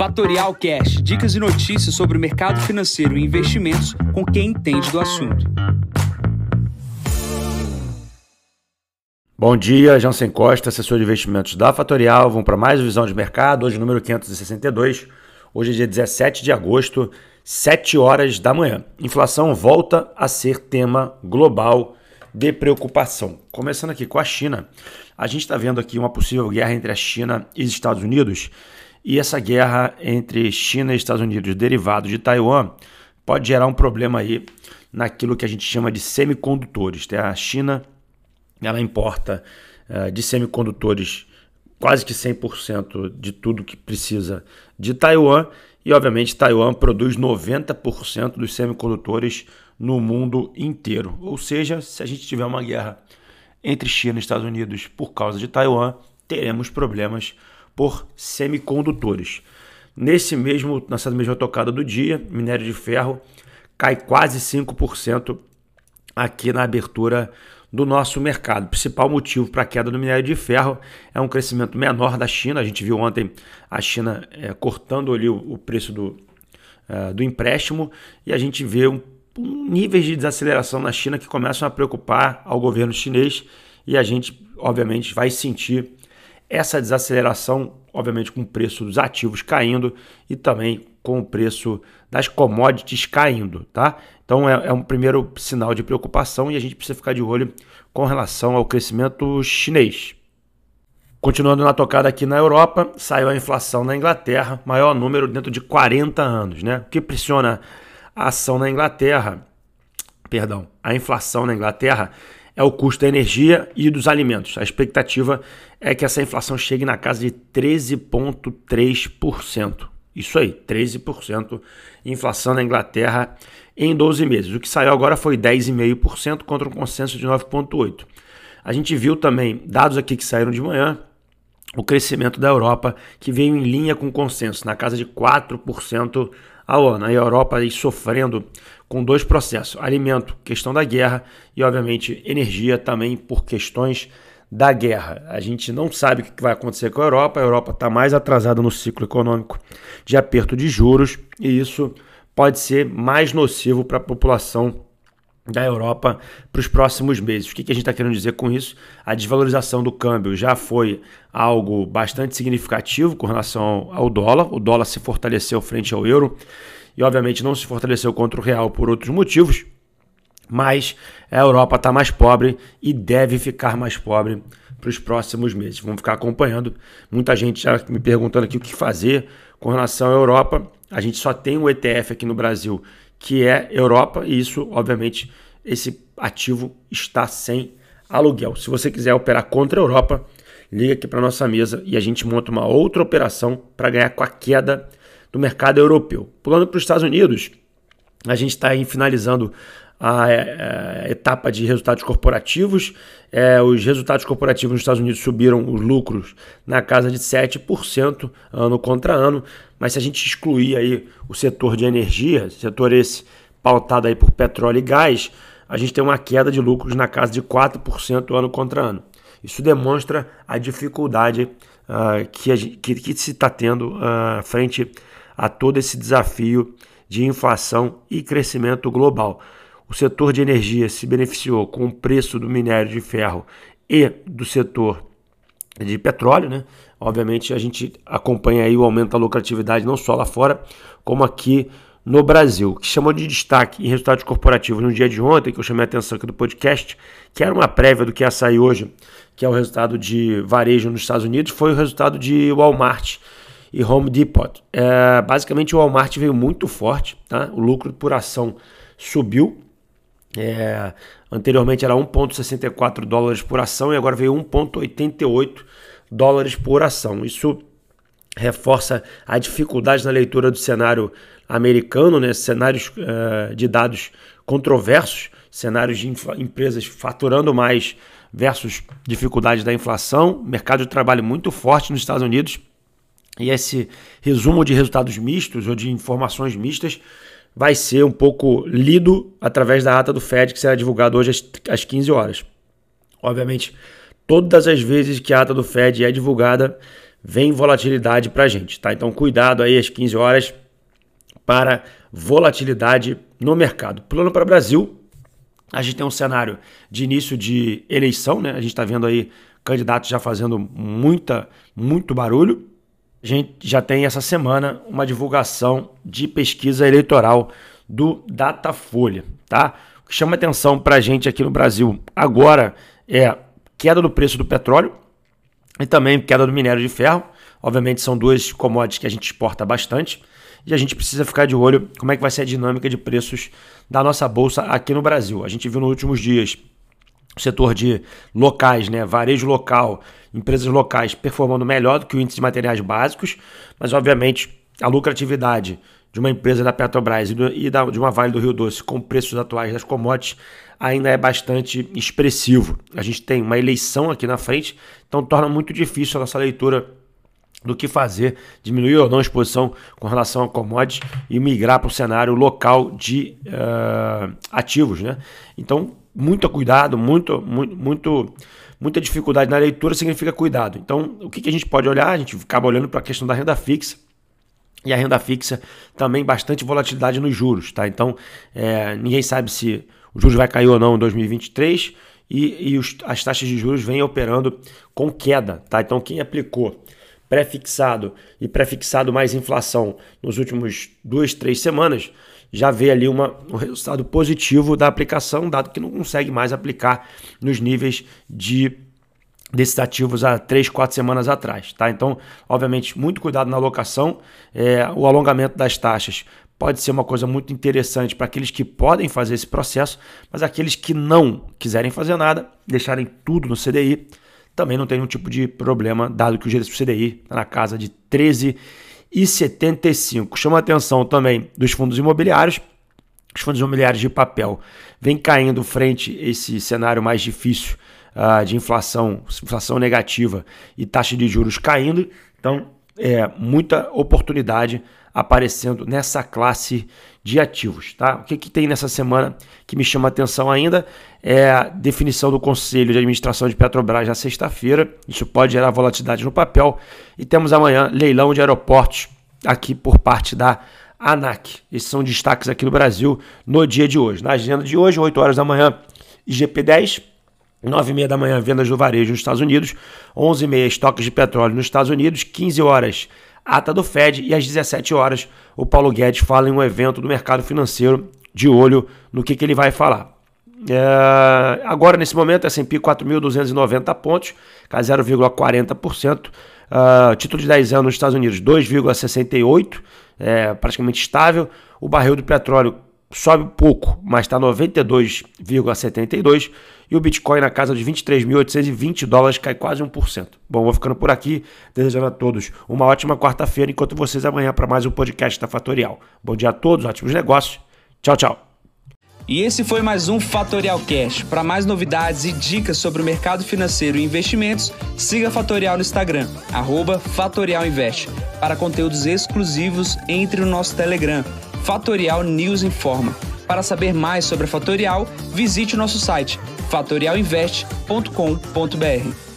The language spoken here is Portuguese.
Fatorial Cash, dicas e notícias sobre o mercado financeiro e investimentos com quem entende do assunto. Bom dia, Jansen Costa, assessor de investimentos da Fatorial. Vamos para mais visão de mercado, hoje número 562. Hoje é dia 17 de agosto, 7 horas da manhã. Inflação volta a ser tema global de preocupação. Começando aqui com a China, a gente está vendo aqui uma possível guerra entre a China e os Estados Unidos. E essa guerra entre China e Estados Unidos, derivado de Taiwan, pode gerar um problema aí naquilo que a gente chama de semicondutores. A China ela importa uh, de semicondutores quase que 100% de tudo que precisa de Taiwan e, obviamente, Taiwan produz 90% dos semicondutores no mundo inteiro. Ou seja, se a gente tiver uma guerra entre China e Estados Unidos por causa de Taiwan, teremos problemas por semicondutores. Nesse mesmo, nessa mesma tocada do dia, minério de ferro cai quase 5% aqui na abertura do nosso mercado. O principal motivo para a queda do minério de ferro é um crescimento menor da China. A gente viu ontem a China é, cortando ali o, o preço do, é, do empréstimo e a gente vê um, um, níveis de desaceleração na China que começam a preocupar ao governo chinês e a gente, obviamente, vai sentir essa desaceleração, obviamente, com o preço dos ativos caindo e também com o preço das commodities caindo, tá? Então é, é, um primeiro sinal de preocupação e a gente precisa ficar de olho com relação ao crescimento chinês. Continuando na tocada aqui na Europa, saiu a inflação na Inglaterra, maior número dentro de 40 anos, né? O que pressiona a ação na Inglaterra, perdão, a inflação na Inglaterra é o custo da energia e dos alimentos. A expectativa é que essa inflação chegue na casa de 13,3%. Isso aí, 13% inflação na Inglaterra em 12 meses. O que saiu agora foi 10,5% contra um consenso de 9,8%. A gente viu também dados aqui que saíram de manhã, o crescimento da Europa, que veio em linha com o consenso, na casa de 4% ao ano. A Europa aí sofrendo com dois processos: alimento, questão da guerra, e obviamente energia também por questões da guerra. A gente não sabe o que vai acontecer com a Europa. A Europa está mais atrasada no ciclo econômico de aperto de juros e isso pode ser mais nocivo para a população da Europa para os próximos meses. O que, que a gente está querendo dizer com isso? A desvalorização do câmbio já foi algo bastante significativo com relação ao dólar. O dólar se fortaleceu frente ao euro e, obviamente, não se fortaleceu contra o real por outros motivos mas a Europa está mais pobre e deve ficar mais pobre para os próximos meses. Vamos ficar acompanhando. Muita gente já me perguntando aqui o que fazer com relação à Europa. A gente só tem um ETF aqui no Brasil que é Europa e isso, obviamente, esse ativo está sem aluguel. Se você quiser operar contra a Europa, liga aqui para nossa mesa e a gente monta uma outra operação para ganhar com a queda do mercado europeu. Pulando para os Estados Unidos, a gente está finalizando a, a, etapa de resultados corporativos. É, os resultados corporativos nos Estados Unidos subiram os lucros na casa de 7% ano contra ano, mas se a gente excluir aí o setor de energia, setor esse pautado aí por petróleo e gás, a gente tem uma queda de lucros na casa de 4% ano contra ano. Isso demonstra a dificuldade uh, que, a, que, que, se está tendo uh, frente a todo esse desafio de inflação e crescimento global. O setor de energia se beneficiou com o preço do minério de ferro e do setor de petróleo, né? Obviamente a gente acompanha aí o aumento da lucratividade não só lá fora, como aqui no Brasil. O que chamou de destaque em resultados corporativos no dia de ontem, que eu chamei a atenção aqui do podcast, que era uma prévia do que ia sair hoje, que é o resultado de varejo nos Estados Unidos, foi o resultado de Walmart e Home Depot. É, basicamente o Walmart veio muito forte, tá? o lucro por ação subiu é, anteriormente era 1,64 dólares por ação e agora veio 1,88 dólares por ação. Isso reforça a dificuldade na leitura do cenário americano, né? cenários uh, de dados controversos, cenários de empresas faturando mais versus dificuldade da inflação, mercado de trabalho muito forte nos Estados Unidos. E esse resumo de resultados mistos ou de informações mistas vai ser um pouco lido através da ata do Fed, que será divulgada hoje às, às 15 horas. Obviamente, todas as vezes que a ata do Fed é divulgada, vem volatilidade para a gente, tá? Então cuidado aí às 15 horas para volatilidade no mercado. Plano para o Brasil, a gente tem um cenário de início de eleição, né? A gente está vendo aí candidatos já fazendo muita, muito barulho. A gente já tem essa semana uma divulgação de pesquisa eleitoral do Datafolha, tá? O que chama atenção para a gente aqui no Brasil agora é queda do preço do petróleo e também queda do minério de ferro. Obviamente são duas commodities que a gente exporta bastante e a gente precisa ficar de olho como é que vai ser a dinâmica de preços da nossa bolsa aqui no Brasil. A gente viu nos últimos dias setor de locais, né, varejo local, empresas locais performando melhor do que o índice de materiais básicos, mas obviamente a lucratividade de uma empresa da Petrobras e da, de uma Vale do Rio Doce com preços atuais das commodities ainda é bastante expressivo. A gente tem uma eleição aqui na frente, então torna muito difícil a nossa leitura do que fazer, diminuir ou não a exposição com relação a commodities e migrar para o cenário local de uh, ativos. Né? Então, muito cuidado, muito, muito, muito, muita dificuldade na leitura significa cuidado. Então, o que, que a gente pode olhar? A gente acaba olhando para a questão da renda fixa. E a renda fixa também bastante volatilidade nos juros, tá? Então, é, ninguém sabe se o juros vai cair ou não em 2023 e, e os, as taxas de juros vêm operando com queda, tá? Então, quem aplicou pré-fixado e pré-fixado mais inflação nos últimos duas, três semanas, já vê ali uma, um resultado positivo da aplicação, dado que não consegue mais aplicar nos níveis de desses ativos há três, quatro semanas atrás. Tá? Então, obviamente, muito cuidado na alocação. É, o alongamento das taxas pode ser uma coisa muito interessante para aqueles que podem fazer esse processo, mas aqueles que não quiserem fazer nada, deixarem tudo no CDI, também não tem nenhum tipo de problema, dado que o do CDI está na casa de 13,75. Chama a atenção também dos fundos imobiliários. Os fundos imobiliários de papel vêm caindo frente a esse cenário mais difícil uh, de inflação, inflação negativa e taxa de juros caindo. Então, é muita oportunidade aparecendo nessa classe de ativos. Tá? O que, que tem nessa semana que me chama atenção ainda é a definição do Conselho de Administração de Petrobras na sexta-feira. Isso pode gerar volatilidade no papel. E temos amanhã leilão de aeroportos aqui por parte da ANAC. Esses são destaques aqui no Brasil no dia de hoje. Na agenda de hoje, 8 horas da manhã, IGP-10, 9 e meia da manhã, vendas do varejo nos Estados Unidos, 11 e meia, estoques de petróleo nos Estados Unidos, 15 horas, ata do Fed e às 17 horas o Paulo Guedes fala em um evento do mercado financeiro de olho no que, que ele vai falar. É, agora, nesse momento, S&P 4.290 pontos, cai 0,40%. Uh, título de 10 anos nos Estados Unidos, 2,68%, é, praticamente estável. O barril do petróleo sobe pouco, mas está 92,72 e o Bitcoin na casa de 23.820 dólares cai quase 1%. Bom, vou ficando por aqui, desejando a todos uma ótima quarta-feira, enquanto vocês amanhã para mais um podcast da Fatorial. Bom dia a todos, ótimos negócios. Tchau, tchau. E esse foi mais um Fatorial Cash. Para mais novidades e dicas sobre o mercado financeiro e investimentos, siga a Fatorial no Instagram, @fatorialinvest. Para conteúdos exclusivos, entre no nosso Telegram Fatorial News Informa. Para saber mais sobre a Fatorial, visite o nosso site fatorialinvest.com.br.